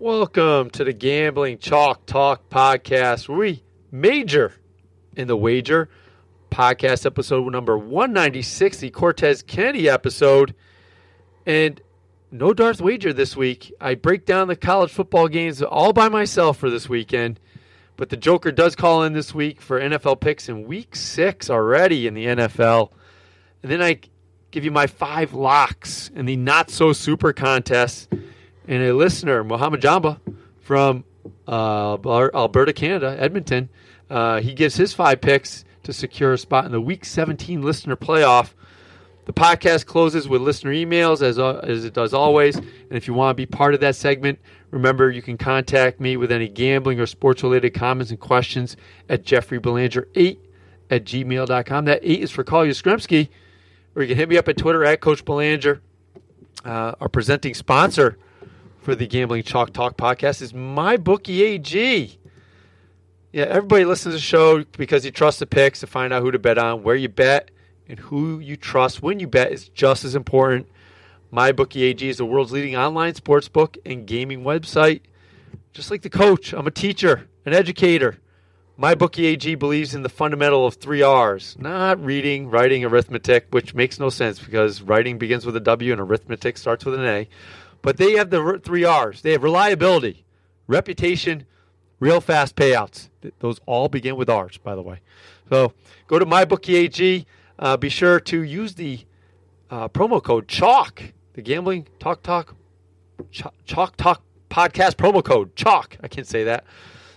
Welcome to the Gambling Chalk Talk podcast, we major in the wager. Podcast episode number 196, the Cortez Kennedy episode. And no Darth Wager this week. I break down the college football games all by myself for this weekend. But the Joker does call in this week for NFL picks in week six already in the NFL. And then I give you my five locks in the not so super contest and a listener, Mohammed Jamba from uh, Alberta, Canada, Edmonton, uh, he gives his five picks to secure a spot in the Week 17 listener playoff. The podcast closes with listener emails, as, uh, as it does always. And if you want to be part of that segment, remember you can contact me with any gambling or sports related comments and questions at jeffreybelanger8 at gmail.com. That 8 is for Carl Yastrzemski. Or you can hit me up at Twitter at Coach Belanger. Uh, our presenting sponsor for the Gambling Chalk Talk podcast is MyBookie AG. Yeah, everybody listens to the show because you trust the picks to find out who to bet on, where you bet, and who you trust when you bet is just as important. MyBookie AG is the world's leading online sports book and gaming website. Just like the coach, I'm a teacher, an educator. MyBookie AG believes in the fundamental of three R's, not reading, writing, arithmetic, which makes no sense because writing begins with a W and arithmetic starts with an A. But they have the three R's. They have reliability, reputation, real fast payouts. Those all begin with R's, by the way. So go to MyBookieAG. Uh, be sure to use the uh, promo code CHALK, the Gambling Talk Talk Ch- Chalk Talk Podcast promo code CHALK. I can't say that.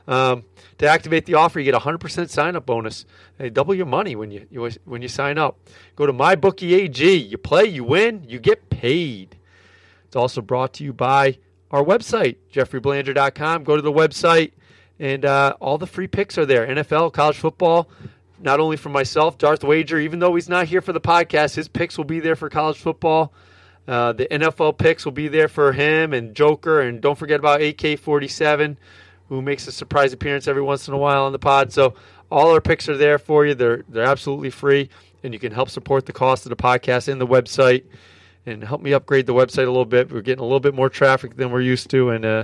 Um, to activate the offer, you get a 100% sign up bonus. They double your money when you, you when you sign up. Go to MyBookieAG. You play, you win, you get paid. It's also brought to you by our website, jeffreybelanger.com. Go to the website, and uh, all the free picks are there NFL, college football. Not only for myself, Darth Wager, even though he's not here for the podcast, his picks will be there for college football. Uh, the NFL picks will be there for him and Joker. And don't forget about AK 47, who makes a surprise appearance every once in a while on the pod. So all our picks are there for you. They're, they're absolutely free, and you can help support the cost of the podcast and the website and help me upgrade the website a little bit. We're getting a little bit more traffic than we're used to, and uh,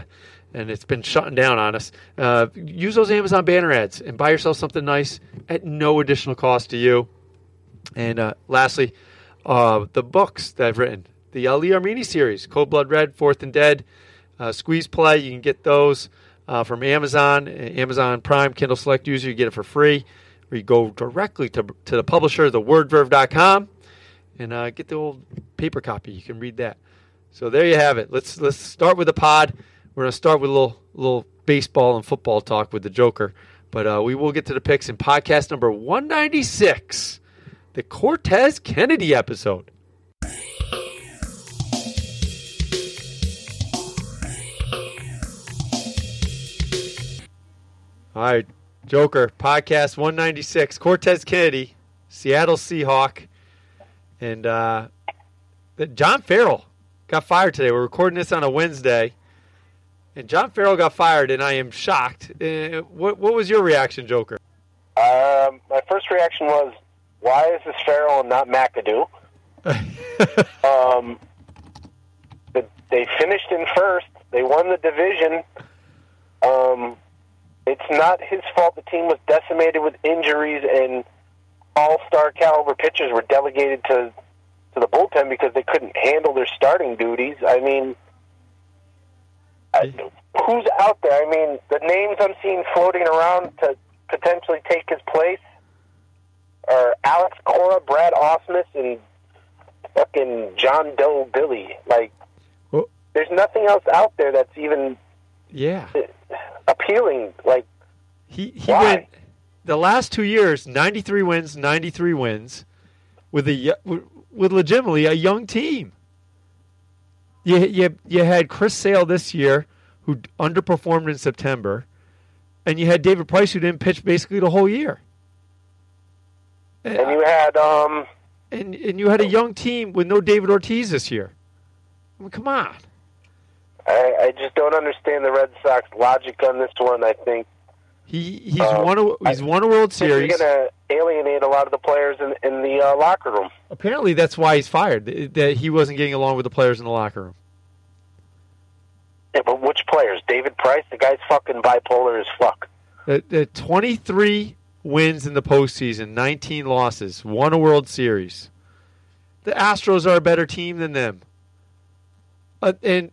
and it's been shutting down on us. Uh, use those Amazon banner ads and buy yourself something nice at no additional cost to you. And uh, lastly, uh, the books that I've written, the Ali Armeni series, Code Blood Red, Fourth and Dead, uh, Squeeze Play. You can get those uh, from Amazon, Amazon Prime, Kindle Select user. You get it for free. Or you go directly to, to the publisher, thewordverve.com and uh, get the old paper copy. You can read that. So there you have it. Let's let's start with the pod. We're gonna start with a little little baseball and football talk with the Joker, but uh, we will get to the picks in podcast number 196, the Cortez Kennedy episode. All right, Joker podcast 196, Cortez Kennedy, Seattle Seahawk. And uh, John Farrell got fired today. We're recording this on a Wednesday, and John Farrell got fired, and I am shocked. Uh, what, what was your reaction, Joker? Um, my first reaction was, why is this Farrell and not McAdoo? um, they finished in first. They won the division. Um, it's not his fault the team was decimated with injuries and – all-star caliber pitchers were delegated to to the bullpen because they couldn't handle their starting duties. I mean, I, who's out there? I mean, the names I'm seeing floating around to potentially take his place are Alex Cora, Brad Ausmus, and fucking John Doe Billy. Like, well, there's nothing else out there that's even yeah appealing. Like, he he why? went the last two years, 93 wins, 93 wins, with a with legitimately a young team. You you you had Chris Sale this year, who underperformed in September, and you had David Price, who didn't pitch basically the whole year. And you had um. And and you had a young team with no David Ortiz this year. I mean, come on. I, I just don't understand the Red Sox logic on this one. I think he he's um, won a he's won a World Series. He's going to alienate a lot of the players in in the uh, locker room. Apparently, that's why he's fired. That he wasn't getting along with the players in the locker room. Yeah, but which players? David Price? The guy's fucking bipolar as fuck. Uh, uh, 23 wins in the postseason, 19 losses, won a World Series. The Astros are a better team than them. Uh, and,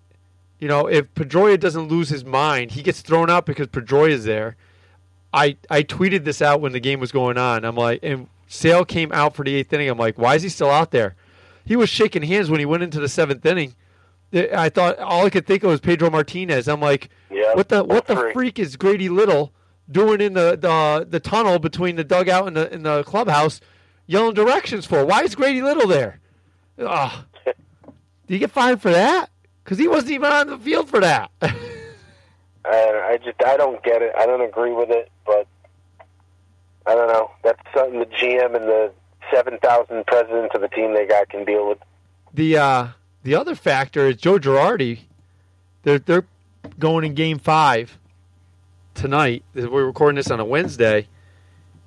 you know, if Pedroia doesn't lose his mind, he gets thrown out because Pedroia is there. I, I tweeted this out when the game was going on. I'm like, and Sale came out for the eighth inning. I'm like, why is he still out there? He was shaking hands when he went into the seventh inning. I thought all I could think of was Pedro Martinez. I'm like, Yeah, what the what the three. freak is Grady Little doing in the, the the tunnel between the dugout and the in the clubhouse, yelling directions for? Why is Grady Little there? Ugh. Did he get fined for that? Because he wasn't even on the field for that. And I just I don't get it. I don't agree with it, but I don't know. That's something the GM and the seven thousand presidents of the team they got can deal with. the uh, the other factor is Joe Girardi. They're they're going in Game Five tonight. We're recording this on a Wednesday.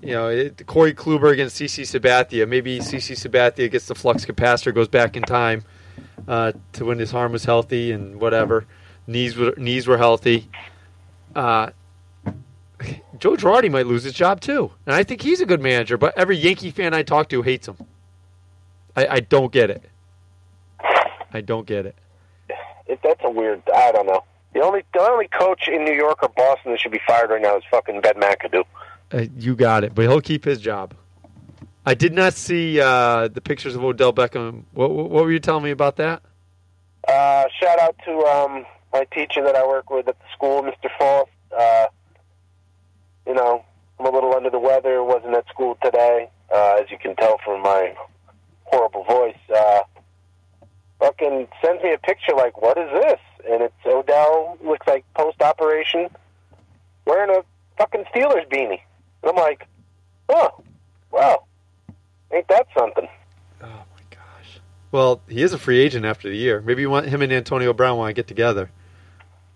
You know, it, Corey Kluber against CC Sabathia. Maybe CC Sabathia gets the flux capacitor, goes back in time uh, to when his arm was healthy and whatever. Knees were knees were healthy. Uh, Joe Girardi might lose his job too, and I think he's a good manager. But every Yankee fan I talk to hates him. I, I don't get it. I don't get it. It, that's a weird. I don't know. The only the only coach in New York or Boston that should be fired right now is fucking Ben McAdoo. Uh, you got it, but he'll keep his job. I did not see uh, the pictures of Odell Beckham. What, what, what were you telling me about that? Uh, shout out to um, my teacher that I work with at the school, Mr. Falk. Uh, you know, I'm a little under the weather. Wasn't at school today, uh, as you can tell from my horrible voice. Uh, fucking sends me a picture like, "What is this?" And it's Odell. Looks like post operation, wearing a fucking Steelers beanie. And I'm like, "Oh, wow, ain't that something?" Oh my gosh. Well, he is a free agent after the year. Maybe you want him and Antonio Brown want to get together.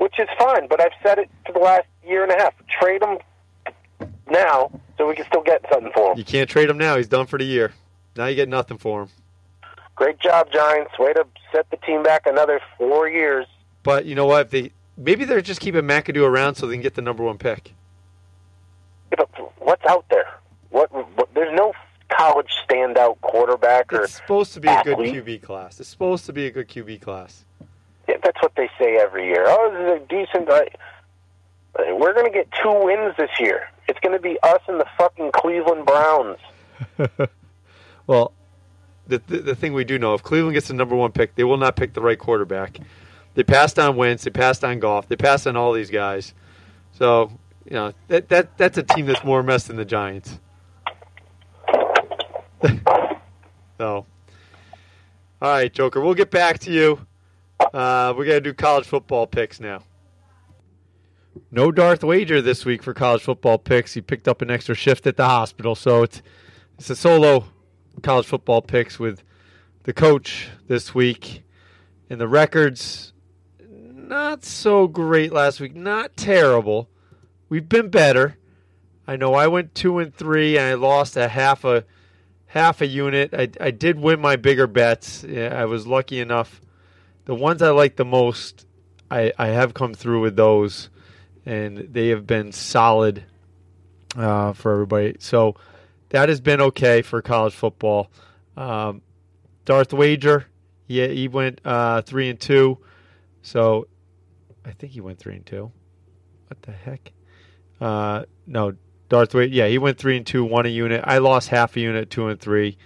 Which is fine. But I've said it for the last year and a half. Trade him now so we can still get something for him. You can't trade him now. He's done for the year. Now you get nothing for him. Great job, Giants. Way to set the team back another four years. But you know what? If they maybe they're just keeping McAdoo around so they can get the number one pick. Yeah, What's out there? What, what? There's no college standout quarterback or It's supposed to be a good. QB class. It's supposed to be a good QB class. That's what they say every year. Oh, this is a decent. Uh, we're going to get two wins this year. It's going to be us and the fucking Cleveland Browns. Well, the, the the thing we do know, if Cleveland gets the number one pick, they will not pick the right quarterback. They passed on Wentz, they passed on Goff. they passed on all these guys. So you know that that that's a team that's more mess than the Giants. so, all right, Joker, we'll get back to you. Uh, we're gonna do college football picks now. No Darth Wager this week for college football picks. He picked up an extra shift at the hospital, so it's it's a solo college football picks with the coach this week. And the records, not so great last week. Not terrible. We've been better. I know I went two and three, and I lost a half a half a unit. I, I did win my bigger bets. Yeah, I was lucky enough. The ones I like the most, I, I have come through with those, and they have been solid uh, for everybody. So that has been okay for college football. Um, Darth Wager, yeah, he went uh, three and two. So I think he went three and two. What the heck? Uh, no, Darth Wager. Yeah, he went three and two, one a unit. I lost half a unit, two and three.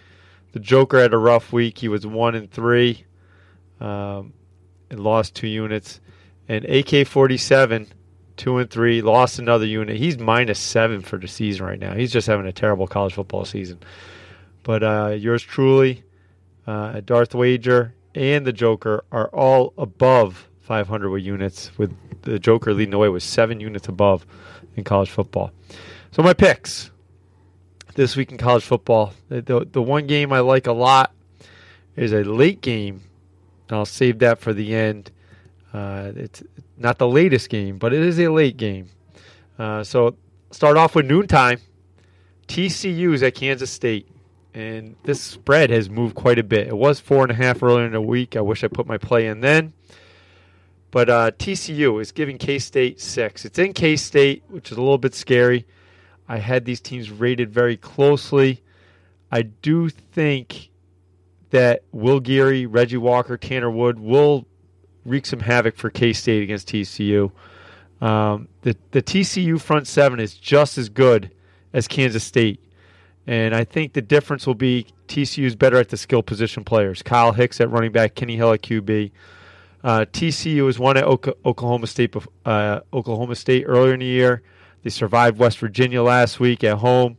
The Joker had a rough week. He was one and three, um, and lost two units. And AK forty seven, two and three, lost another unit. He's minus seven for the season right now. He's just having a terrible college football season. But uh, yours truly, uh, Darth Wager, and the Joker are all above 500 with units, with the Joker leading the way with seven units above in college football. So my picks this week in college football. The, the, the one game I like a lot is a late game. I'll save that for the end. Uh, it's not the latest game, but it is a late game. Uh, so start off with noontime. TCU's at Kansas State, and this spread has moved quite a bit. It was four and a half earlier in the week. I wish I put my play in then, But uh, TCU is giving K State six. It's in K State, which is a little bit scary. I had these teams rated very closely. I do think that Will Geary, Reggie Walker, Tanner Wood will wreak some havoc for K State against TCU. Um, the the TCU front seven is just as good as Kansas State, and I think the difference will be TCU is better at the skill position players. Kyle Hicks at running back, Kenny Hill at QB. Uh, TCU has won at Oklahoma State. Uh, Oklahoma State earlier in the year. They survived West Virginia last week at home.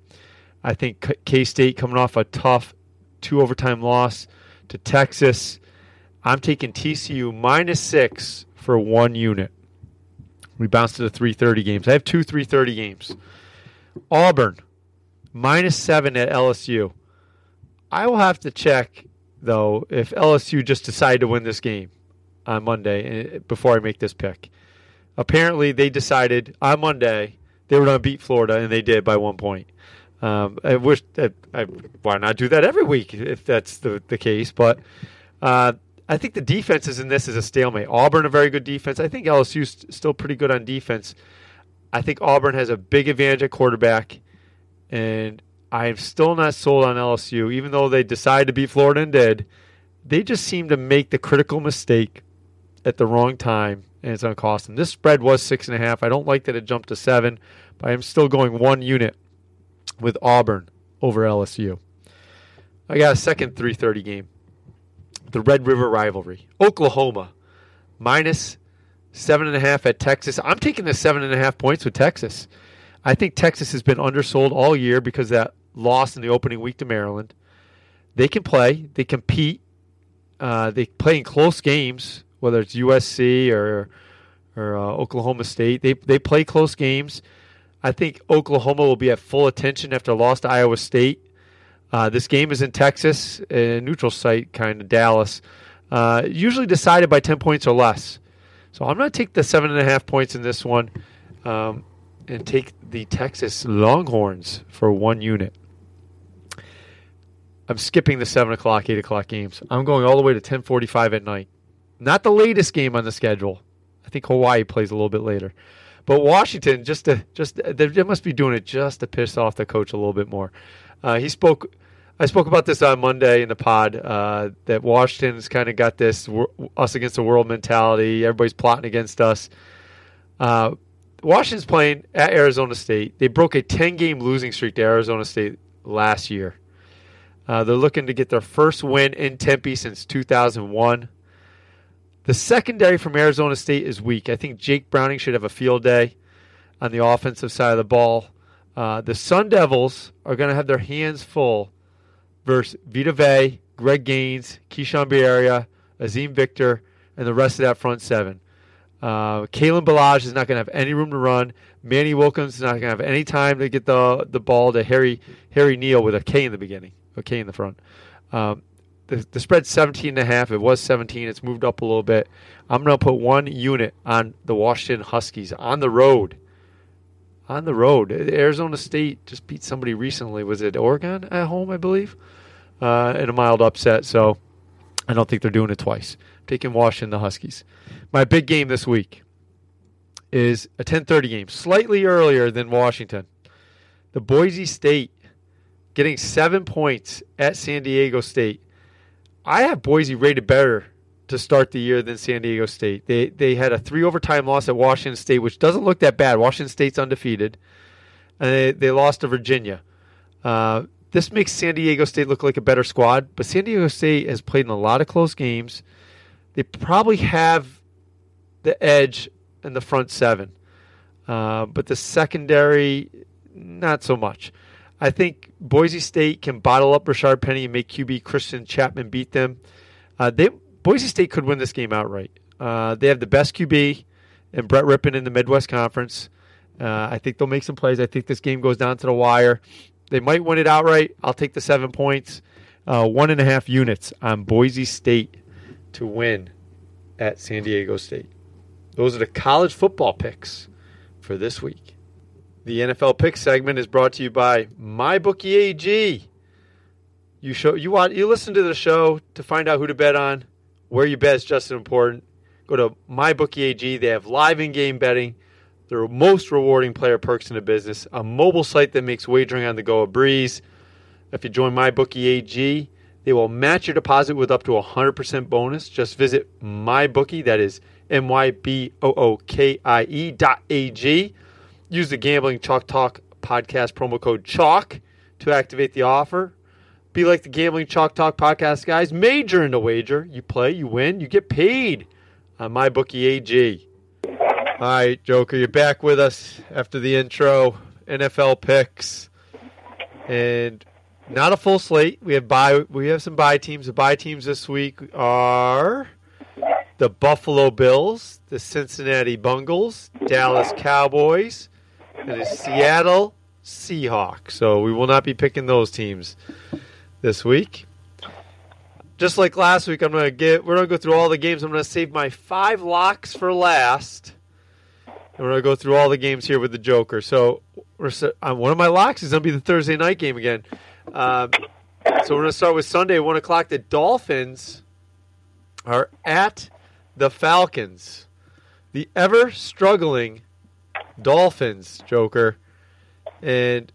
I think K State coming off a tough two overtime loss to Texas. I'm taking TCU minus six for one unit. We bounced to the 3:30 games. I have two 3:30 games. Auburn minus seven at LSU. I will have to check though if LSU just decided to win this game on Monday eh, before I make this pick. Apparently, they decided on Monday they were going to beat Florida, and they did by one point. Um, I wish that I, why not do that every week if that's the, the case. But uh, I think the defenses in this is a stalemate. Auburn a very good defense. I think LSU's still pretty good on defense. I think Auburn has a big advantage at quarterback, and I'm still not sold on LSU, even though they decided to beat Florida and did. They just seem to make the critical mistake at the wrong time, and it's going to cost them. This spread was six and a half. I don't like that it jumped to seven, but I'm still going one unit with Auburn over LSU. I got a second 3:30 game. The Red River rivalry, Oklahoma minus seven and a half at Texas. I'm taking the seven and a half points with Texas. I think Texas has been undersold all year because that loss in the opening week to Maryland. They can play. They compete. Uh, they play in close games whether it's USC or or uh, Oklahoma State. They they play close games. I think Oklahoma will be at full attention after a loss to Iowa State. Uh, this game is in Texas, a neutral site, kind of Dallas. Uh, usually decided by ten points or less. So I'm going to take the seven and a half points in this one, um, and take the Texas Longhorns for one unit. I'm skipping the seven o'clock, eight o'clock games. I'm going all the way to ten forty-five at night. Not the latest game on the schedule. I think Hawaii plays a little bit later. But Washington, just to just they must be doing it just to piss off the coach a little bit more. Uh, he spoke. I spoke about this on Monday in the pod uh, that Washington's kind of got this us against the world mentality. Everybody's plotting against us. Uh, Washington's playing at Arizona State. They broke a 10 game losing streak to Arizona State last year. Uh, they're looking to get their first win in Tempe since 2001. The secondary from Arizona State is weak. I think Jake Browning should have a field day on the offensive side of the ball. Uh, the Sun Devils are going to have their hands full versus Vita Vea, Greg Gaines, Keishawn Bierria, Azeem Victor, and the rest of that front seven. Uh, Kalen Ballage is not going to have any room to run. Manny Wilkins is not going to have any time to get the the ball to Harry Harry Neal with a K in the beginning, a K in the front. Um, the, the spread's 17 and a half. It was 17. It's moved up a little bit. I'm going to put one unit on the Washington Huskies on the road. On the road. Arizona State just beat somebody recently. Was it Oregon at home, I believe? Uh, in a mild upset. So I don't think they're doing it twice. Taking Washington, the Huskies. My big game this week is a 10:30 game, slightly earlier than Washington. The Boise State getting seven points at San Diego State. I have Boise rated better to start the year than San Diego State. They they had a three overtime loss at Washington State, which doesn't look that bad. Washington State's undefeated, and they, they lost to Virginia. Uh, this makes San Diego State look like a better squad, but San Diego State has played in a lot of close games. They probably have the edge in the front seven, uh, but the secondary, not so much. I think Boise State can bottle up Rashaad Penny and make QB Christian Chapman beat them. Uh, they Boise State could win this game outright. Uh, they have the best QB and Brett Rypien in the Midwest Conference. Uh, I think they'll make some plays. I think this game goes down to the wire. They might win it outright. I'll take the seven points, uh, one and a half units on Boise State to win at San Diego State. Those are the college football picks for this week. The NFL pick segment is brought to you by MyBookieAG. You show you want you listen to the show to find out who to bet on. Where you bet is just as important. Go to MyBookieAG. They have live in-game betting. Their most rewarding player perks in the business. A mobile site that makes wagering on the go a breeze. If you join MyBookieAG, they will match your deposit with up to a 100% bonus. Just visit MyBookie. That is M-Y-B-O-O-K-I-E dot A-G. Use the Gambling Chalk Talk podcast promo code CHALK to activate the offer. Be like the Gambling Chalk Talk podcast guys. Major in the wager. You play, you win, you get paid on MyBookie AG. All right, Joker, you're back with us after the intro. NFL picks. And not a full slate. We have bye we have some bye teams. The bye teams this week are the Buffalo Bills, the Cincinnati Bungles, Dallas Cowboys, and the Seattle Seahawks. So we will not be picking those teams this week. Just like last week, I'm gonna get we're gonna go through all the games. I'm gonna save my five locks for last. And we're gonna go through all the games here with the Joker. So we're uh, one of my locks is gonna be the Thursday night game again. Uh, so we're gonna start with Sunday, one o'clock. The Dolphins are at the Falcons. The ever struggling Dolphins, Joker. And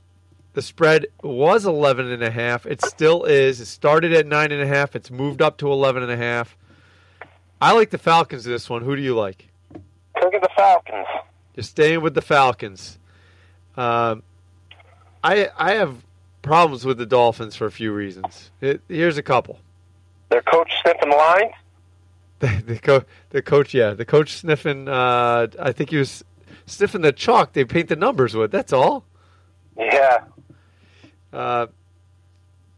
the spread was 11 and a half. It still is. It started at nine and a half. It's moved up to 11 and a half. I like the Falcons this one. Who do you like? Look at the Falcons. You're staying with the Falcons. Um, I I have problems with the Dolphins for a few reasons. It, here's a couple. Their coach sniffing lines. The, the, co- the coach, yeah, the coach sniffing. Uh, I think he was sniffing the chalk they paint the numbers with. That's all. Yeah. Uh,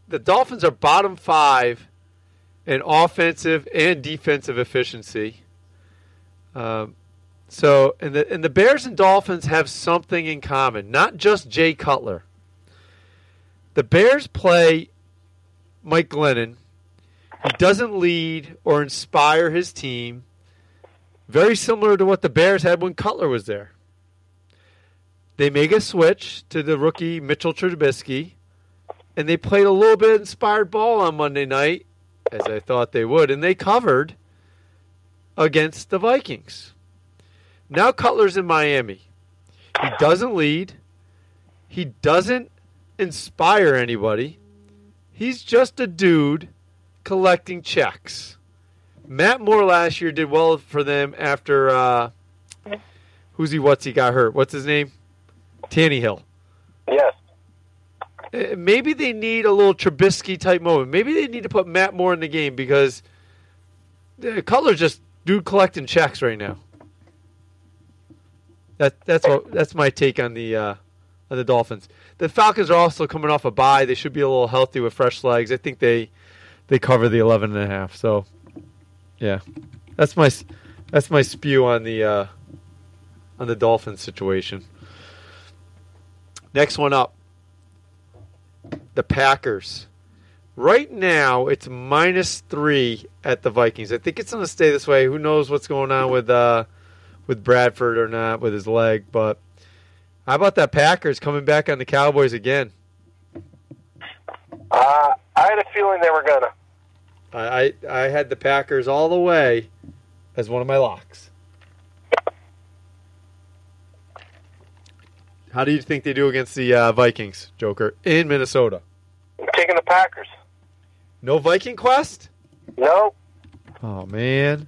the Dolphins are bottom five in offensive and defensive efficiency. Um, so, and the and the Bears and Dolphins have something in common, not just Jay Cutler. The Bears play Mike Glennon. He doesn't lead or inspire his team. Very similar to what the Bears had when Cutler was there. They make a switch to the rookie Mitchell Trubisky, and they played a little bit inspired ball on Monday night, as I thought they would, and they covered against the Vikings. Now Cutler's in Miami. He doesn't lead. He doesn't inspire anybody. He's just a dude collecting checks. Matt Moore last year did well for them after uh, who's he? What's he got hurt? What's his name? Tannehill. Yes. Uh, maybe they need a little Trubisky type moment. Maybe they need to put Matt Moore in the game because uh, Cutler's just dude collecting checks right now. That that's what that's my take on the uh, on the Dolphins. The Falcons are also coming off a bye. They should be a little healthy with fresh legs. I think they they cover the 11 and a half. So yeah. That's my that's my spew on the uh, on the Dolphins situation. Next one up. The Packers. Right now, it's minus three at the Vikings. I think it's going to stay this way. Who knows what's going on with uh, with Bradford or not with his leg? But how about that Packers coming back on the Cowboys again? Uh, I had a feeling they were gonna. I, I I had the Packers all the way as one of my locks. How do you think they do against the uh, Vikings, Joker, in Minnesota? I'm taking the Packers. No Viking quest? No. Oh man.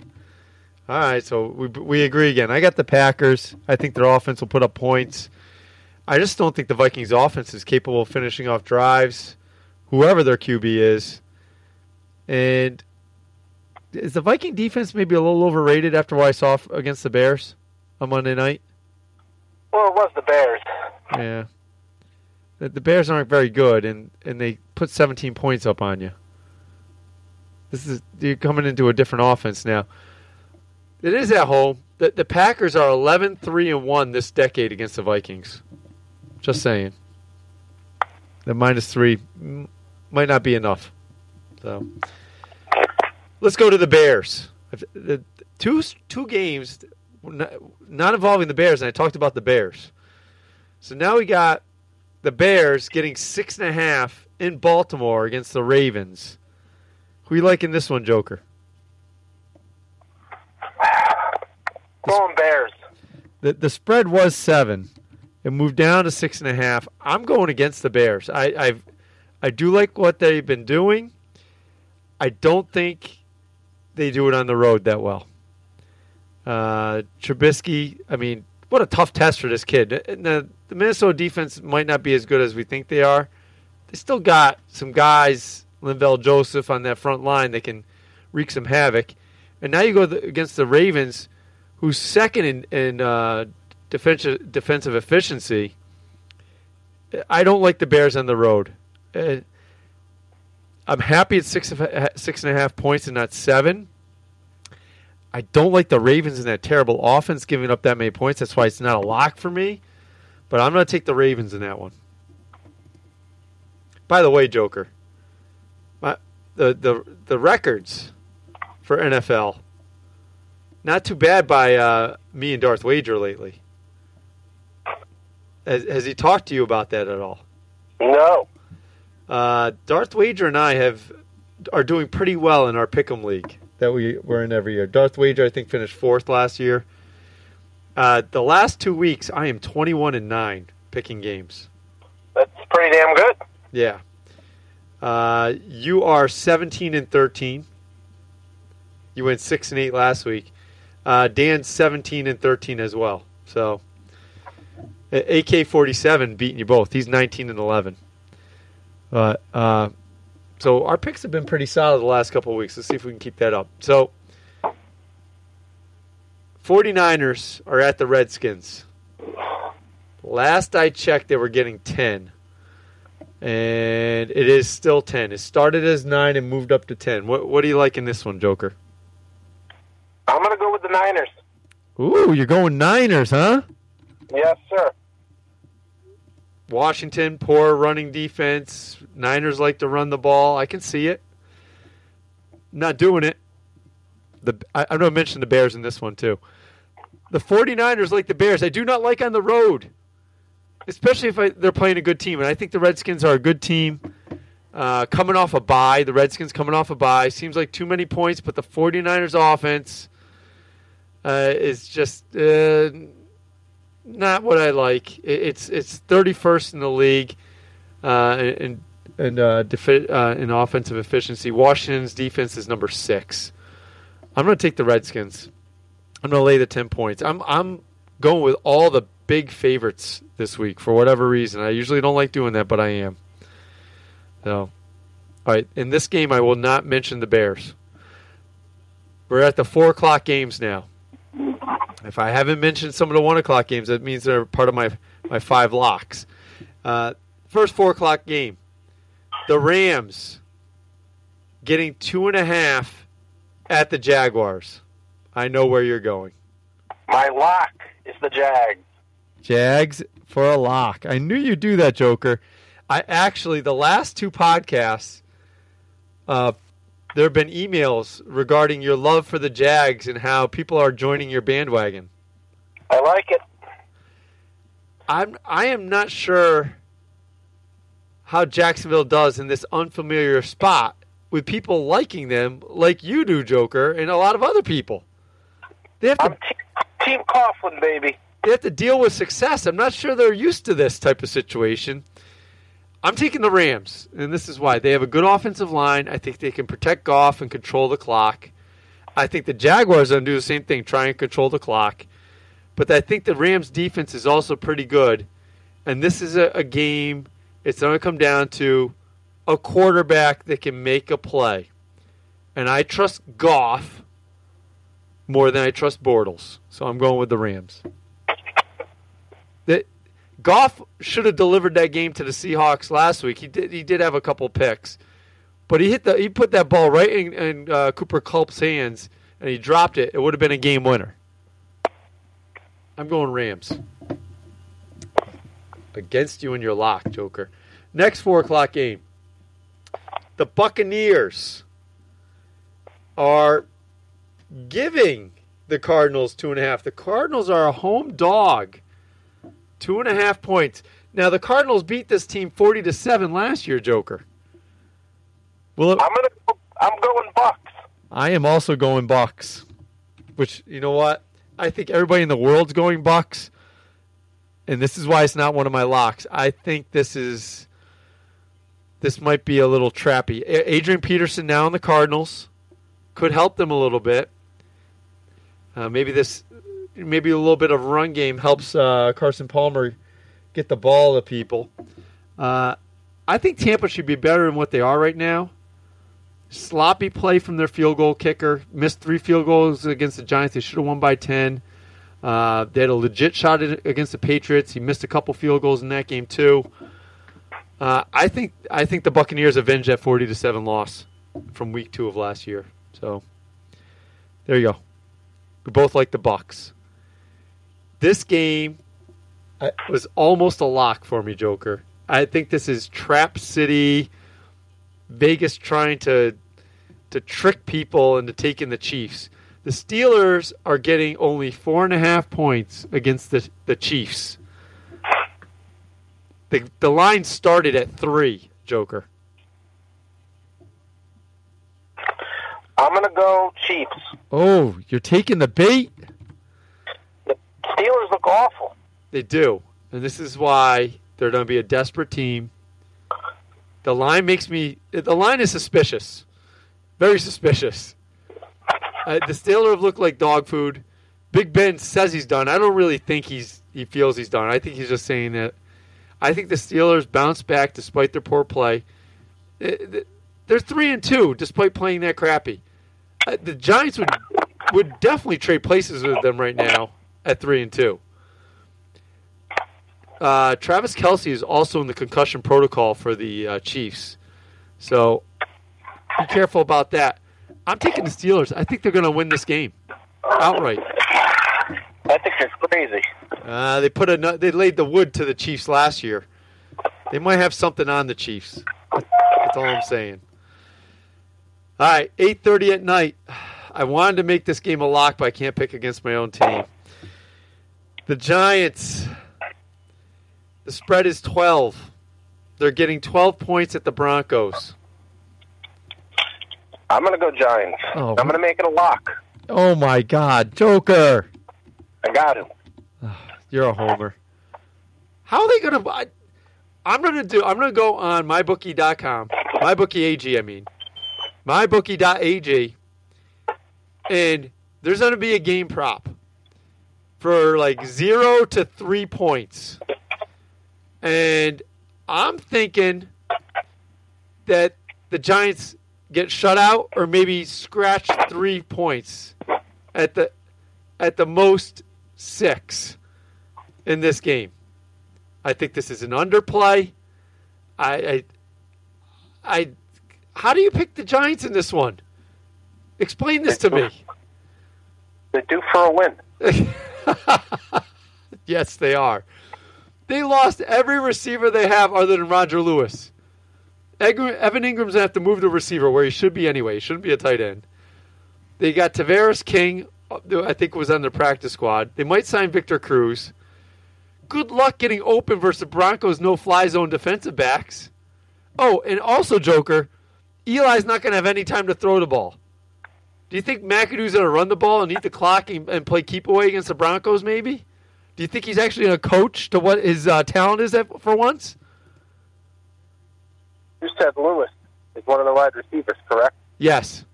All right, so we we agree again. I got the Packers. I think their offense will put up points. I just don't think the Vikings offense is capable of finishing off drives, whoever their QB is. And is the Viking defense maybe a little overrated after what I saw against the Bears on Monday night? Well, it was the Bears. Yeah. The, the Bears aren't very good, and, and they put 17 points up on you. This is you're coming into a different offense now. It is at home. The, the Packers are 11 3 and 1 this decade against the Vikings. Just saying. The minus 3 might not be enough. So let's go to the Bears. The two two games not involving the Bears, and I talked about the Bears. So now we got the Bears getting six and a half in Baltimore against the Ravens. Who you like in this one, Joker? Going Bears. The the spread was seven. It moved down to six and a half. I'm going against the Bears. I I've, I do like what they've been doing. I don't think they do it on the road that well. Uh, Trubisky, I mean, what a tough test for this kid. The, the Minnesota defense might not be as good as we think they are. They still got some guys, Linval Joseph on that front line that can wreak some havoc. And now you go against the Ravens, who's second in, in uh, defensive defensive efficiency. I don't like the Bears on the road. Uh, I'm happy at six six and a half points and not seven. I don't like the Ravens in that terrible offense giving up that many points. That's why it's not a lock for me. But I'm going to take the Ravens in that one. By the way, Joker, my, the the the records for NFL not too bad by uh, me and Darth Wager lately. Has, has, he talked to you about that at all? No. Uh, Darth Wager and I have are doing pretty well in our Pick'em League that we were in every year. Darth Wager, I think, finished fourth last year. Uh, the last two weeks, I am 21 and 9 picking games. That's pretty damn good. Yeah. Uh, you are 17 and 13. You went 6 and 8 last week. Uh, Dan's 17 and 13 as well. So AK 47 beating you both. He's 19 and 11. But uh, so our picks have been pretty solid the last couple weeks. Let's see if we can keep that up. So 49ers are at the Redskins. Last I checked, they were getting 10. And it is still 10. It started as 9 and moved up to 10. What, what do you like in this one, Joker? I'm going to go with the Niners. Ooh, you're going Niners, huh? Yes, sir. Washington, poor running defense. Niners like to run the ball. I can see it. Not doing it. The I, I'm going to mention the Bears in this one, too. The 49ers like the Bears. I do not like on the road, especially if I, they're playing a good team. And I think the Redskins are a good team. Uh, coming off a bye, the Redskins coming off a bye. Seems like too many points, but the 49ers offense uh, is just uh, not what I like. It's it's 31st in the league uh, in in, uh, defi- uh, in offensive efficiency. Washington's defense is number six. I'm going to take the Redskins. I'm going to lay the 10 points. I'm I'm going with all the big favorites this week for whatever reason. I usually don't like doing that, but I am. So, all right. In this game, I will not mention the Bears. We're at the four o'clock games now. If I haven't mentioned some of the one o'clock games, that means they're part of my my five locks. Uh, first four o'clock game, the Rams getting two and a half at the Jaguars. I know where you're going. My lock is the Jags. Jags for a lock. I knew you'd do that, Joker. I actually the last two podcasts, uh, there have been emails regarding your love for the Jags and how people are joining your bandwagon. I like it. I'm I am not sure how Jacksonville does in this unfamiliar spot with people liking them like you do, Joker, and a lot of other people. They have to I'm team, team Coughlin, baby. they have to deal with success. I'm not sure they're used to this type of situation. I'm taking the Rams, and this is why. They have a good offensive line. I think they can protect Goff and control the clock. I think the Jaguars are going to do the same thing, try and control the clock. But I think the Rams' defense is also pretty good. And this is a, a game, it's going to come down to a quarterback that can make a play. And I trust Goff more than I trust Bortles. So I'm going with the Rams. Goff should have delivered that game to the Seahawks last week. He did. He did have a couple picks, but he hit the. He put that ball right in, in uh, Cooper Kupp's hands, and he dropped it. It would have been a game winner. I'm going Rams. Against you in your lock, Joker. Next four o'clock game. The Buccaneers are giving the Cardinals two and a half. The Cardinals are a home dog. Two and a half points. Now the Cardinals beat this team forty to seven last year, Joker. Will it, I'm gonna. Go, I'm going Bucks. I am also going Bucks. Which you know what? I think everybody in the world's going Bucks, and this is why it's not one of my locks. I think this is this might be a little trappy. Adrian Peterson now in the Cardinals could help them a little bit. Uh, maybe this, maybe a little bit of run game helps uh, Carson Palmer get the ball to people. Uh, I think Tampa should be better than what they are right now. Sloppy play from their field goal kicker. Missed three field goals against the Giants. They should have won by 10. Uh, they had a legit shot against the Patriots. He missed a couple field goals in that game too. Uh, I think I think the Buccaneers avenged that forty to seven loss from week two of last year. So there you go. We both like the Bucks. This game uh, was almost a lock for me, Joker. I think this is Trap City, Vegas trying to to trick people into taking the Chiefs. The Steelers are getting only four and a half points against the the Chiefs. The the line started at three, Joker. I'm gonna go Chiefs. Oh, you're taking the bait. Look awful. They do, and this is why they're going to be a desperate team. The line makes me. The line is suspicious, very suspicious. Uh, the Steelers have looked like dog food. Big Ben says he's done. I don't really think he's he feels he's done. I think he's just saying that. I think the Steelers bounce back despite their poor play. Uh, they're three and two despite playing that crappy. Uh, the Giants would would definitely trade places with them right now at three and two. Uh, Travis Kelce is also in the concussion protocol for the uh, Chiefs, so be careful about that. I'm taking the Steelers. I think they're going to win this game outright. I think you're crazy. Uh, they put a they laid the wood to the Chiefs last year. They might have something on the Chiefs. That's all I'm saying. All right, 8:30 at night. I wanted to make this game a lock, but I can't pick against my own team. The Giants the spread is 12. They're getting 12 points at the Broncos. I'm going to go Giants. Oh. I'm going to make it a lock. Oh my God, Joker! I got him. You're a homer. How are they going to? I'm going to do. I'm going to go on mybookie.com, mybookie.ag. I mean, mybookie.ag, and there's going to be a game prop for like zero to three points. And I'm thinking that the Giants get shut out or maybe scratch three points at the at the most six in this game. I think this is an underplay. I, I, I how do you pick the Giants in this one? Explain this to me. They do for a win. yes, they are. They lost every receiver they have other than Roger Lewis. Evan Engram's gonna have to move the receiver where he should be anyway. He shouldn't be a tight end. They got Tavarres King, uh, I think was on the practice squad. They might sign Victor Cruz. Good luck getting open versus the Broncos no fly zone defensive backs. Oh, and also Joker, Eli's not gonna have any time to throw the ball. Do you think McAdoo's gonna run the ball and eat the clock and, and play keep away against the Broncos? Maybe. Do you think he's actually a coach to what his uh, talent is at, for once? You said Lewis is one of the wide receivers, correct? Yes.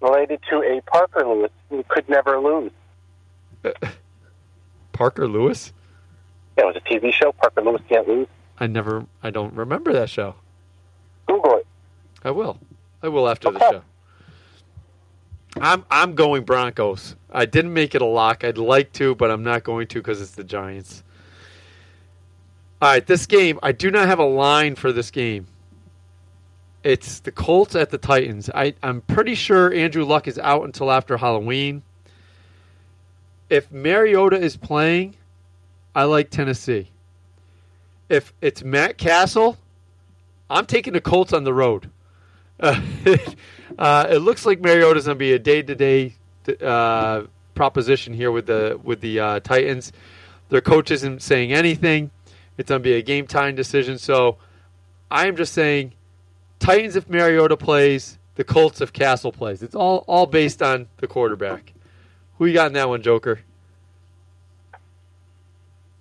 Related to a Parker Lewis who could never lose. Parker Lewis? Yeah, it was a TV show. Parker Lewis can't lose. I never. I don't remember that show. Google it. I will. I will after okay. the show. I'm I'm going Broncos. I didn't make it a lock. I'd like to, but I'm not going to because it's the Giants. All right, this game, I do not have a line for this game. It's the Colts at the Titans. I, I'm pretty sure Andrew Luck is out until after Halloween. If Mariota is playing, I like Tennessee. If it's Matt Cassel, I'm taking the Colts on the road. Uh, uh, it looks like Mariota's going to be a day to day uh, proposition here with the with the uh, Titans. Their coach isn't saying anything. It's going to be a game time decision. So I am just saying Titans if Mariota plays, the Colts if Cassel plays. It's all all based on the quarterback. Who you got in that one, Joker?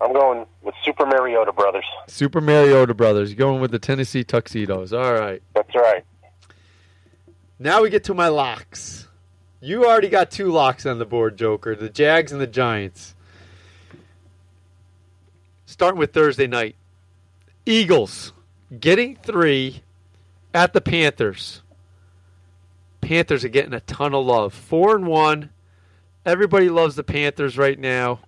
I'm going with Super Mariota Brothers. Super Mariota Brothers. You Going with the Tennessee Tuxedos. All right. That's right. Now we get to my locks. You already got two locks on the board, Joker. The Jags and the Giants. Starting with Thursday night. Eagles getting three at the Panthers. Panthers are getting a ton of love. Four and one. Everybody loves the Panthers right now.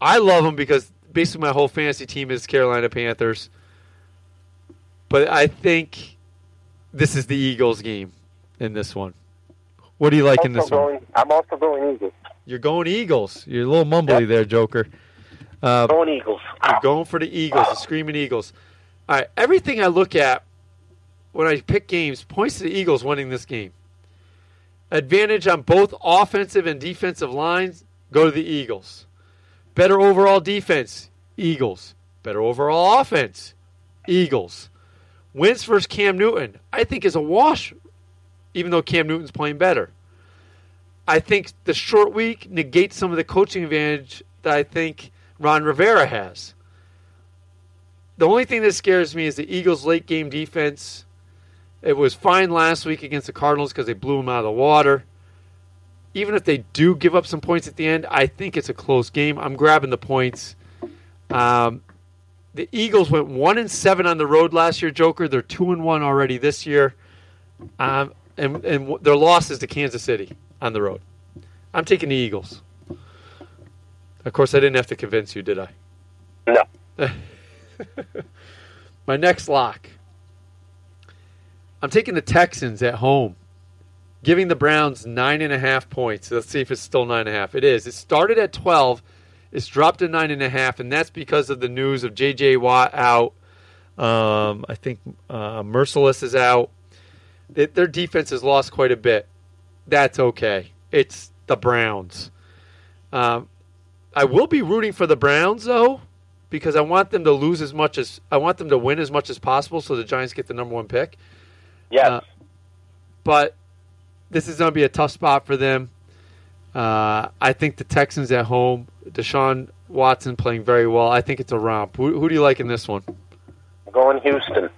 I love them because basically my whole fantasy team is Carolina Panthers. But I think this is the Eagles game in this one. What do you like in this going, one? I'm also going Eagles. You're going Eagles. You're a little mumbly Yep. there, Joker. Uh, Going Eagles. you're going for the Eagles, the screaming Eagles. All right, everything I look at when I pick games points to the Eagles winning this game. Advantage on both offensive and defensive lines, go to the Eagles. Better overall defense, Eagles. Better overall offense, Eagles. Wins versus Cam Newton, I think is a wash, even though Cam Newton's playing better. I think the short week negates some of the coaching advantage that I think Ron Rivera has. The only thing that scares me is the Eagles' late game defense. It was fine last week against the Cardinals because they blew them out of the water. Even if they do give up some points at the end, I think it's a close game. I'm grabbing the points. Um, the Eagles went one and seven on the road last year, Joker. They're two and one already this year, um, and and their loss is to Kansas City on the road. I'm taking the Eagles. Of course, I didn't have to convince you, did I? No. My next lock. I'm taking the Texans at home, giving the Browns nine and a half points. Let's see if it's still nine and a half. It is. It started at 12. It's dropped to nine and a half, and that's because of the news of J.J. Watt out. Um, I think uh, Mercilus is out. They, their defense has lost quite a bit. That's okay. It's the Browns. Um, I will be rooting for the Browns though, because I want them to lose as much as I want them to win as much as possible, so the Giants get the number one pick. Yes. Uh, But this is going to be a tough spot for them. Uh, I think the Texans at home, Deshaun Watson playing very well. I think it's a romp. Who, who do you like in this one? I'm going Houston,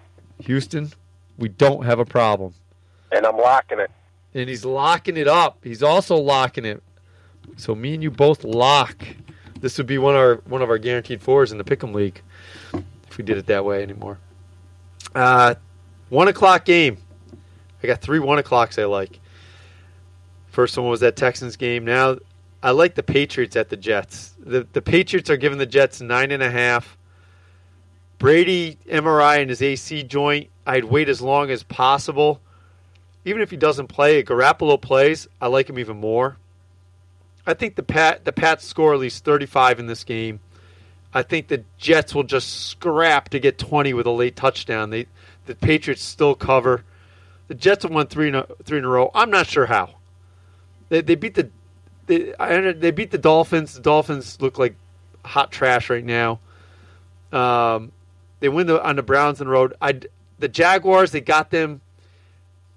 Houston. We don't have a problem, and I'm locking it. and he's locking it up. He's also locking it. So me and you both lock. This would be one of our one of our guaranteed fours in the Pick'em League if we did it that way anymore. Uh, one o'clock game. I got three one o'clocks I like. First one was that Texans game. Now I like the Patriots at the Jets. The the Patriots are giving the Jets nine and a half. Brady MRI in his AC joint. I'd wait as long as possible. Even if he doesn't play, if Garoppolo plays, I like him even more. I think the Pat the Pats score at least 35 in this game. I think the Jets will just scrap to get 20 with a late touchdown. They the Patriots still cover. The Jets have won three in a, three in a row. I'm not sure how. They, they beat the they I, they beat the Dolphins. The Dolphins look like hot trash right now. Um, they win the, on the Browns on the road. I the Jaguars they got them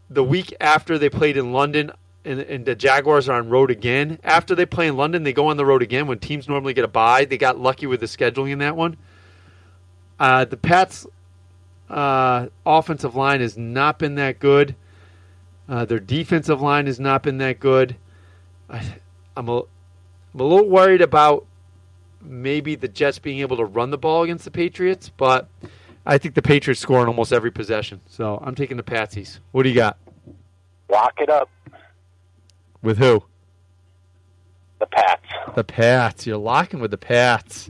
the week after they played in London, and, and the Jaguars are on road again. After they play in London, they go on the road again. When teams normally get a bye, they got lucky with the scheduling in that one. Uh, the Pats' uh, offensive line has not been that good. Uh, their defensive line has not been that good. I, I'm a, I'm a little worried about maybe the Jets being able to run the ball against the Patriots, but I think the Patriots score on almost every possession. So I'm taking the Patsies. What do you got? Lock it up. With who? The Pats. The Pats. You're locking with the Pats.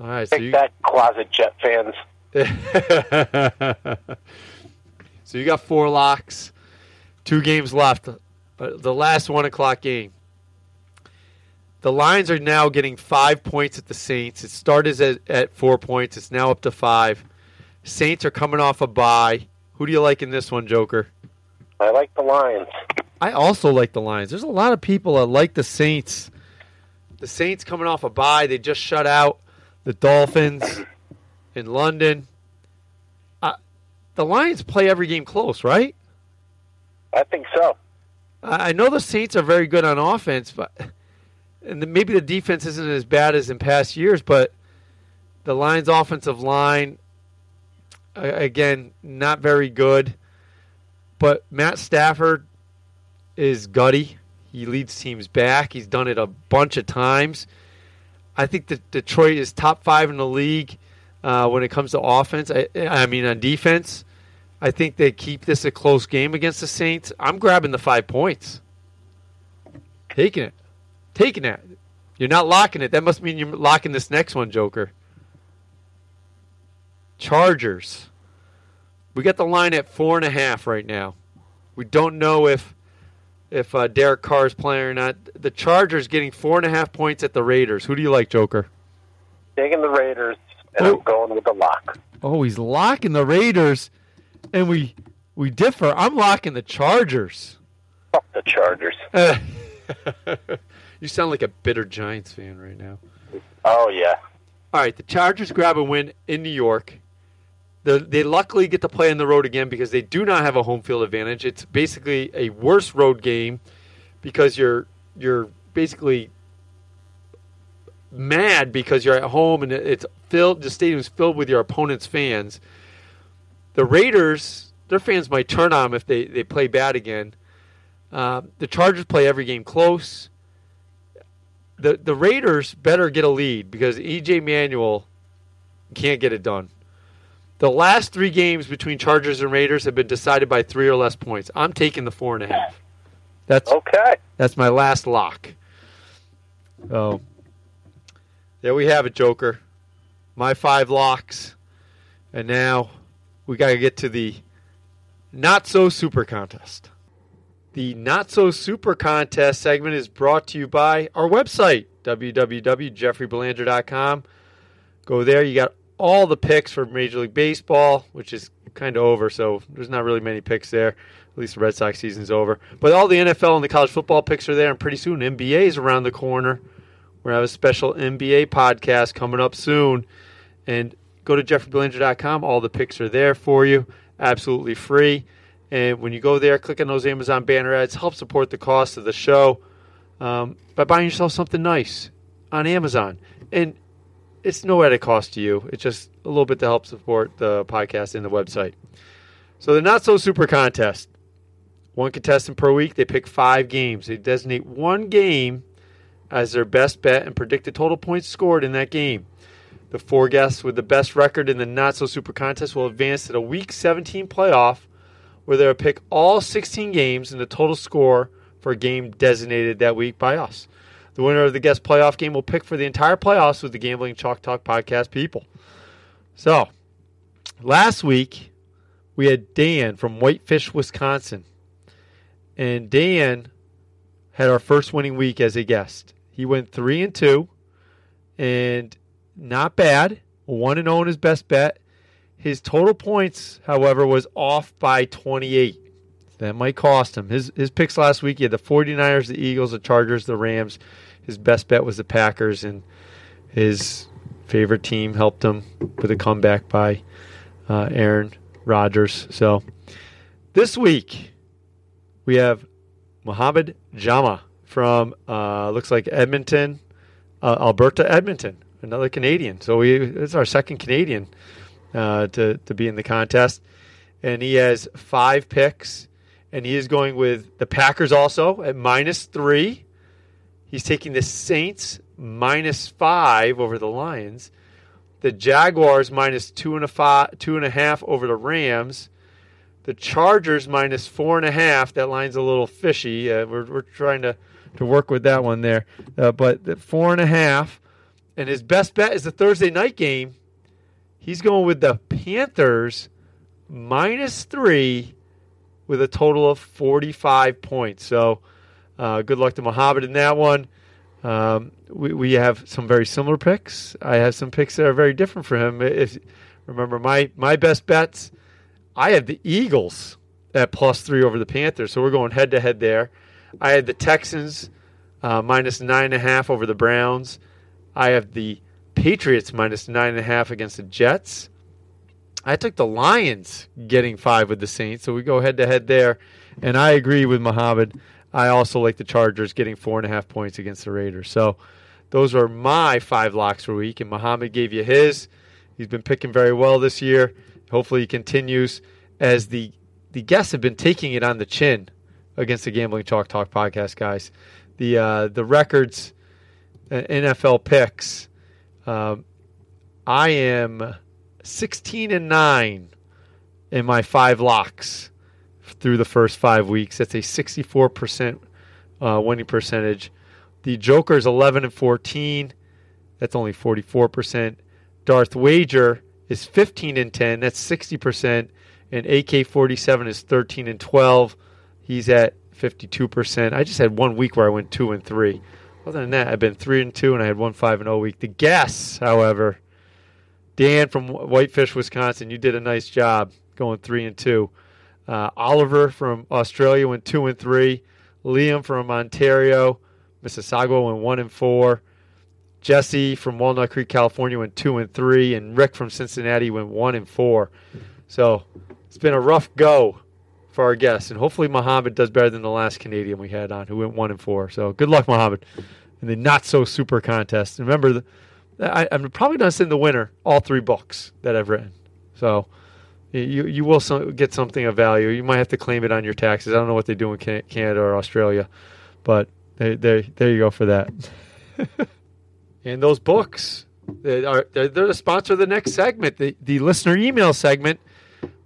All right, so Take you, that, closet Jet fans. so you got four locks, two games left. But the last one o'clock game. The Lions are now getting five points at the Saints. It started at, at four points. It's now up to five. Saints are coming off a bye. Who do you like in this one, Joker? I like the Lions. I also like the Lions. There's a lot of people that like the Saints. The Saints coming off a bye. They just shut out the Dolphins in London. The Lions play every game close, right? I think so. I know the Saints are very good on offense, but and maybe the defense isn't as bad as in past years, but the Lions' offensive line, again, not very good. But Matt Stafford is gutty. He leads teams back. He's done it a bunch of times. I think that Detroit is top five in the league uh, when it comes to offense. I, I mean, on defense. I think they keep this a close game against the Saints. I'm grabbing the five points. Taking it. Taking it. You're not locking it. That must mean you're locking this next one, Joker. Chargers. We got the line at four and a half right now. We don't know if if uh, Derek Carr is playing or not. The Chargers getting four and a half points at the Raiders. Who do you like, Joker? Taking the Raiders, and oh. I'm going with the lock. Oh, he's locking the Raiders, and we we differ. I'm locking the Chargers. Fuck the Chargers. Uh, you sound like a bitter Giants fan right now. Oh yeah. All right, the Chargers grab a win in New York. The, they luckily get to play on the road again because they do not have a home field advantage. It's basically a worse road game because you're you're basically mad because you're at home and it's filled. The stadium's filled with your opponent's fans. The Raiders, their fans might turn on them if they, they play bad again. Uh, the Chargers play every game close. The the Raiders better get a lead because EJ Manuel can't get it done. The last three games between Chargers and Raiders have been decided by three or less points. I'm taking the four and a half. That's okay. That's my last lock. Oh, there we have it, Joker. My five locks, and now we got to get to the not so super contest. The Not So Super Contest segment is brought to you by our website, www.jeffreybelanger.com. Go there. You got all the picks for Major League Baseball, which is kind of over, so there's not really many picks there. At least the Red Sox season's over. But all the NFL and the college football picks are there, and pretty soon NBA is around the corner. We're going to have a special NBA podcast coming up soon. And go to jeffreybelanger.com. All the picks are there for you, absolutely free. And when you go there, click on those Amazon banner ads, help support the cost of the show um, by buying yourself something nice on Amazon. And it's no edit cost to you. It's just a little bit to help support the podcast and the website. So the not so super contest. One contestant per week. They pick five games. They designate one game as their best bet and predict the total points scored in that game. The four guests with the best record in the not so super contest will advance to the week 17 playoff where they'll pick all 16 games and the total score for a game designated that week by us. The winner of the guest playoff game will pick for the entire playoffs with the Gambling Chalk Talk podcast people. So, last week we had Dan from Whitefish, Wisconsin. And Dan had our first winning week as a guest. He went 3 and 2 and not bad. 1 and 0 in his best bet. His total points, however, was off by 28. That might cost him. His his picks last week, he had the 49ers, the Eagles, the Chargers, the Rams, his best bet was the Packers, and his favorite team helped him with a comeback by uh, Aaron Rodgers. So this week we have Muhammad Jama from uh, looks like Edmonton, uh, Alberta, Edmonton, another Canadian. So we it's our second Canadian uh, to to be in the contest, and he has five picks, and he is going with the Packers also at minus three. He's taking the Saints minus five over the Lions. The Jaguars minus two and a five, two and a half over the Rams. The Chargers minus four and a half. That line's a little fishy. Uh, we're we're trying to to work with that one there, uh, but the four and a half. And his best bet is the Thursday night game. He's going with the Panthers minus three with a total of 45 points. So uh, good luck to Muhammad in that one. Um, we, we have some very similar picks. I have some picks that are very different for him. If remember my my best bets, I had the Eagles at plus three over the Panthers, so we're going head to head there. I had the Texans uh, minus nine and a half over the Browns. I have the Patriots minus nine and a half against the Jets. I took the Lions getting five with the Saints, so we go head to head there. And I agree with Muhammad. I also like the Chargers getting four and a half points against the Raiders. So those are my five locks for week. And Muhammad gave you his. He's been picking very well this year. Hopefully he continues as the the guests have been taking it on the chin against the Gambling Chalk Talk podcast guys. The uh, the records, NFL picks. Um, I am sixteen and nine in my five locks through the first five weeks. That's a sixty-four percent uh, winning percentage. The Joker's eleven and fourteen. That's only forty-four percent. Darth Wager is fifteen and ten. That's sixty percent. And AK forty seven is thirteen and twelve. He's at fifty two percent. I just had one week where I went two and three. Other than that, I've been three and two, and I had one five and zero week. The guess, however, Dan from Whitefish, Wisconsin, you did a nice job going three and two. Uh, Oliver from Australia went two and three. Liam from Ontario, Mississauga went one and four. Jesse from Walnut Creek, California went two and three, and Rick from Cincinnati went one and four. So it's been a rough go for our guests, and hopefully Muhammad does better than the last Canadian we had on, who went one and four. So good luck, Muhammad, in the not so super contest. And remember, the, I, am probably not send the winner all three books that I've written. So you you will get something of value. You might have to claim it on your taxes. I don't know what they do in Canada or Australia, but there there there you go for that. and those books they are they're, they're the sponsor of the next segment, the the listener email segment,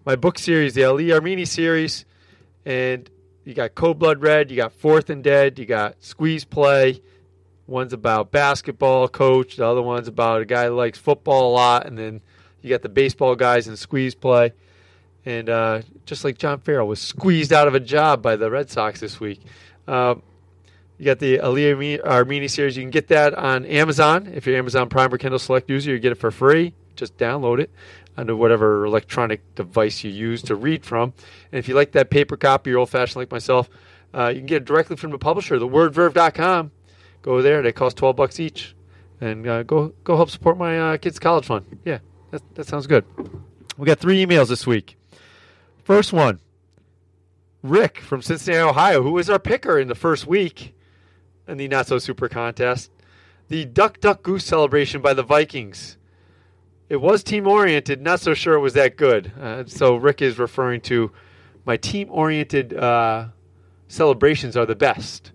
my book series, the Ali Armeni series, and you got Code Blood Red, you got Fourth and Dead, you got Squeeze Play. One's about basketball coach, the other one's about a guy who likes football a lot, and then you got the baseball guys in Squeeze Play. And uh, just like John Farrell was squeezed out of a job by the Red Sox this week. Uh, you got the Ali Armeni series. You can get that on Amazon. If you're Amazon Prime or Kindle Select user, you get it for free. Just download it onto whatever electronic device you use to read from. And if you like that paper copy, you're old fashioned like myself, uh, you can get it directly from the publisher, thewordverve.com. Go there. They cost 12 bucks each. And uh, go go help support my uh, kids' college fund. Yeah, that, that sounds good. We got three emails this week. First one Rick from Cincinnati, Ohio, who was our picker in the first week in the Not So Super contest. The Duck Duck Goose celebration by the Vikings it was team oriented. Not so sure it was that good. Uh, so Rick is referring to my team oriented uh, celebrations are the best,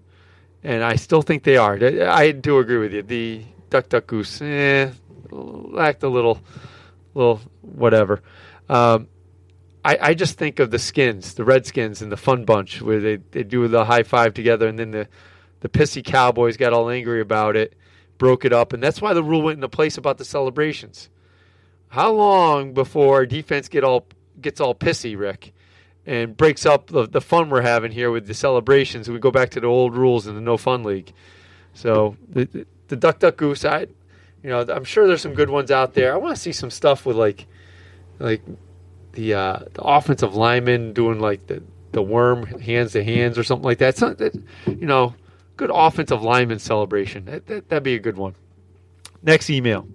and I still think they are. I do agree with you. The duck duck goose eh, lacked a little, little whatever. Um, I, I just think of the skins, the Redskins and the Fun Bunch, where they, they do the high five together, and then the the pissy Cowboys got all angry about it, broke it up, and that's why the rule went into place about the celebrations how long before defense get all gets all pissy, Rick, and breaks up the, the fun we're having here with the celebrations? We go back to the old rules in the no fun league. So the, the, duck duck goose, I, you know, I'm sure there's some good ones out there. I want to see some stuff with like, like the uh, the offensive lineman doing like the the worm hands to hands or something like that. Some, that you know, good offensive lineman celebration. That, that that'd be a good one. Next email.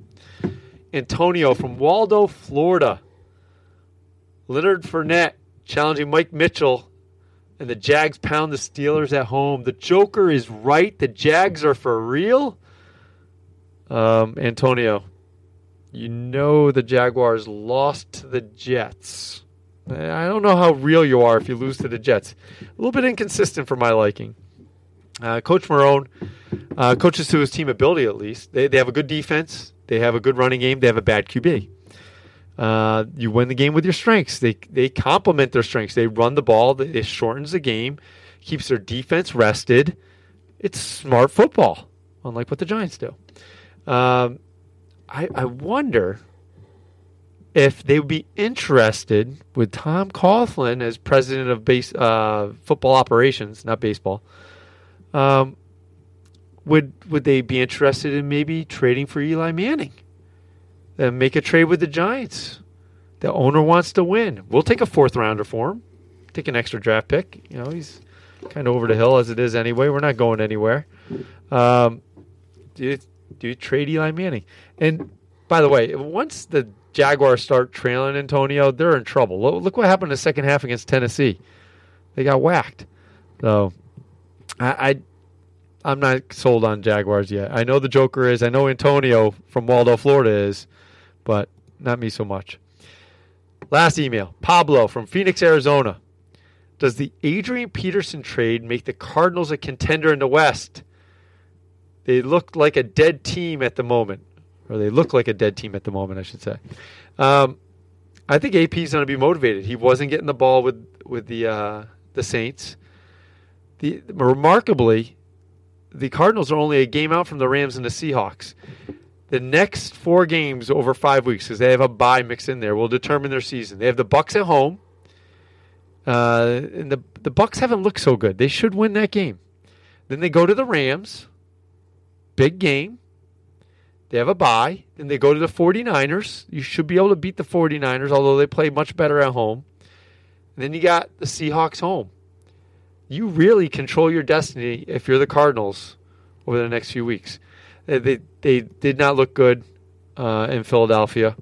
Antonio from Waldo, Florida. Leonard Fournette challenging Mike Mitchell, and the Jags pound the Steelers at home. The Joker is right. The Jags are for real. Um, Antonio, you know the Jaguars lost to the Jets. I don't know how real you are if you lose to the Jets. A little bit inconsistent for my liking. Uh, Coach Marrone uh, coaches to his team ability at least. They, they have a good defense. They have a good running game. They have a bad QB. Uh, you win the game with your strengths. They they complement their strengths. They run the ball. It shortens the game, keeps their defense rested. It's smart football, unlike what the Giants do. Um, I, I wonder if they would be interested with Tom Coughlin as president of base uh, football operations, not baseball. Um, would would they be interested in maybe trading for Eli Manning? And make a trade with the Giants. The owner wants to win. We'll take a fourth rounder for him. Take an extra draft pick. You know, he's kind of over the hill as it is anyway. We're not going anywhere. Um, do you, do you trade Eli Manning? And by the way, once the Jaguars start trailing Antonio, they're in trouble. Look what happened in the second half against Tennessee. They got whacked. So I, I I'm not sold on Jaguars yet. I know the Joker is. I know Antonio from Waldo, Florida is, but not me so much. Last email Pablo from Phoenix, Arizona. Does the Adrian Peterson trade make the Cardinals a contender in the West? They look like a dead team at the moment, or they look like a dead team at the moment, I should say. Um, I think AP is going to be motivated. He wasn't getting the ball with with the uh, the Saints. The remarkably, the Cardinals are only a game out from the Rams and the Seahawks. The next four games over five weeks, because they have a bye mixed in there, will determine their season. They have the Bucks at home, uh, and the the Bucks haven't looked so good. They should win that game. Then they go to the Rams, big game. They have a bye. Then they go to the 49ers. You should be able to beat the 49ers, although they play much better at home. And then you got the Seahawks home you really control your destiny if you're the Cardinals over the next few weeks. They they, they did not look good uh, in Philadelphia.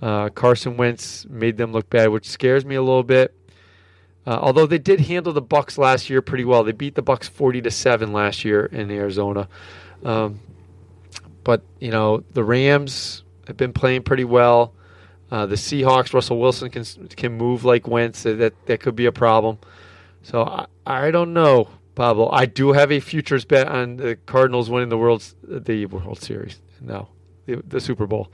Uh, Carson Wentz made them look bad, which scares me a little bit. Uh, although they did handle the Bucks last year pretty well, they beat the Bucks forty to seven last year in Arizona. Um, but you know the Rams have been playing pretty well. Uh, the Seahawks, Russell Wilson can can move like Wentz. That that could be a problem. So I don't know, Pablo. I do have a futures bet on the Cardinals winning the World the World Series. No, the, the Super Bowl.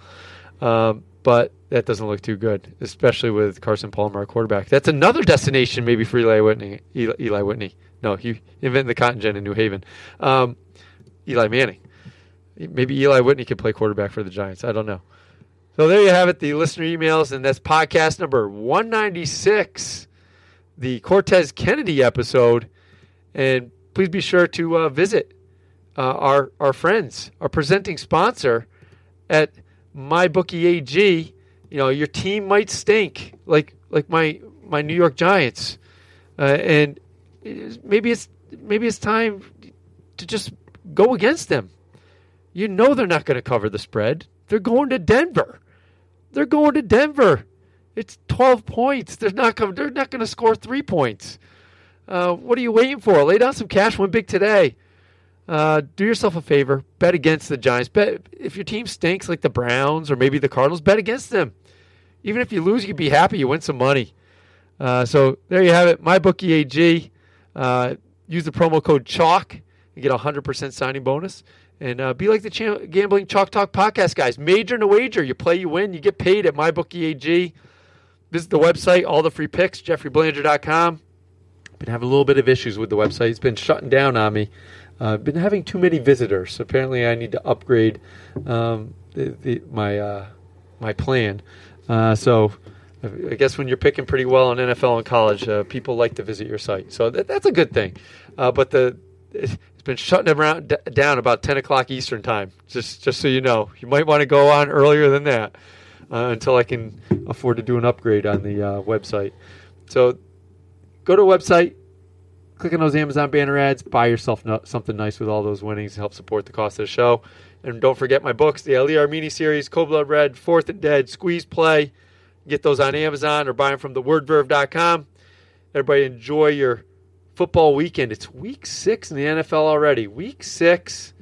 Um, but that doesn't look too good, especially with Carson Palmer, our quarterback. That's another destination maybe for Eli Whitney. Eli, Whitney. No, he invented the cotton gin in New Haven. Um, Eli Manning. Maybe Eli Whitney could play quarterback for the Giants. I don't know. So there you have it, the listener emails, and that's podcast number 196 the Cortez Kennedy episode. And please be sure to uh, visit uh, our, our friends, our presenting sponsor at MyBookieAG. You know, your team might stink like like my my New York Giants, uh, and maybe it's maybe it's time to just go against them. You know they're not going to cover the spread. They're going to Denver. They're going to Denver. It's 12 points. They're not coming. They're not going to score three points. Uh, what are you waiting for? Lay down some cash. Win big today. Uh, do yourself a favor. Bet against the Giants. Bet if your team stinks like the Browns or maybe the Cardinals. Bet against them. Even if you lose, you can be happy. You win some money. Uh, so there you have it. My bookie AG. Uh, use the promo code Chalk and get a hundred percent signing bonus. And uh, be like the Gambling Chalk Talk podcast guys. Major in a wager. You play, you win. You get paid at my bookie AG. Visit the website, all the free picks, jeffreybelanger.com. Been having a little bit of issues with the website. It's been shutting down on me. I've uh, been having too many visitors. Apparently, I need to upgrade um, the, the, my uh, my plan. Uh, so, I guess when you're picking pretty well in NFL and college, uh, people like to visit your site. So that, that's a good thing. Uh, but the it's been shutting around d- down about 10 o'clock Eastern time. Just just so you know, you might want to go on earlier than that uh, until I can afford to do an upgrade on the uh, website. So go to a website, click on those Amazon banner ads, buy yourself something nice with all those winnings help support the cost of the show. And don't forget my books, the Ali Armeni series, Code Blood Red, Fourth and Dead, Squeeze Play. Get those on Amazon or buy them from thewordverve.com. Everybody enjoy your football weekend. It's week six in the NFL already. Week six.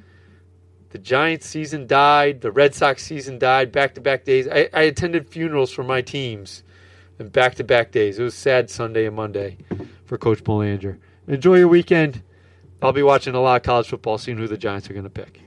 The Giants season died. The Red Sox season died. Back to back days. I, I, attended funerals for my teams and back to back days. It was sad Sunday and Monday for Coach Belanger. Enjoy your weekend. I'll be watching a lot of college football, seeing who the Giants are going to pick.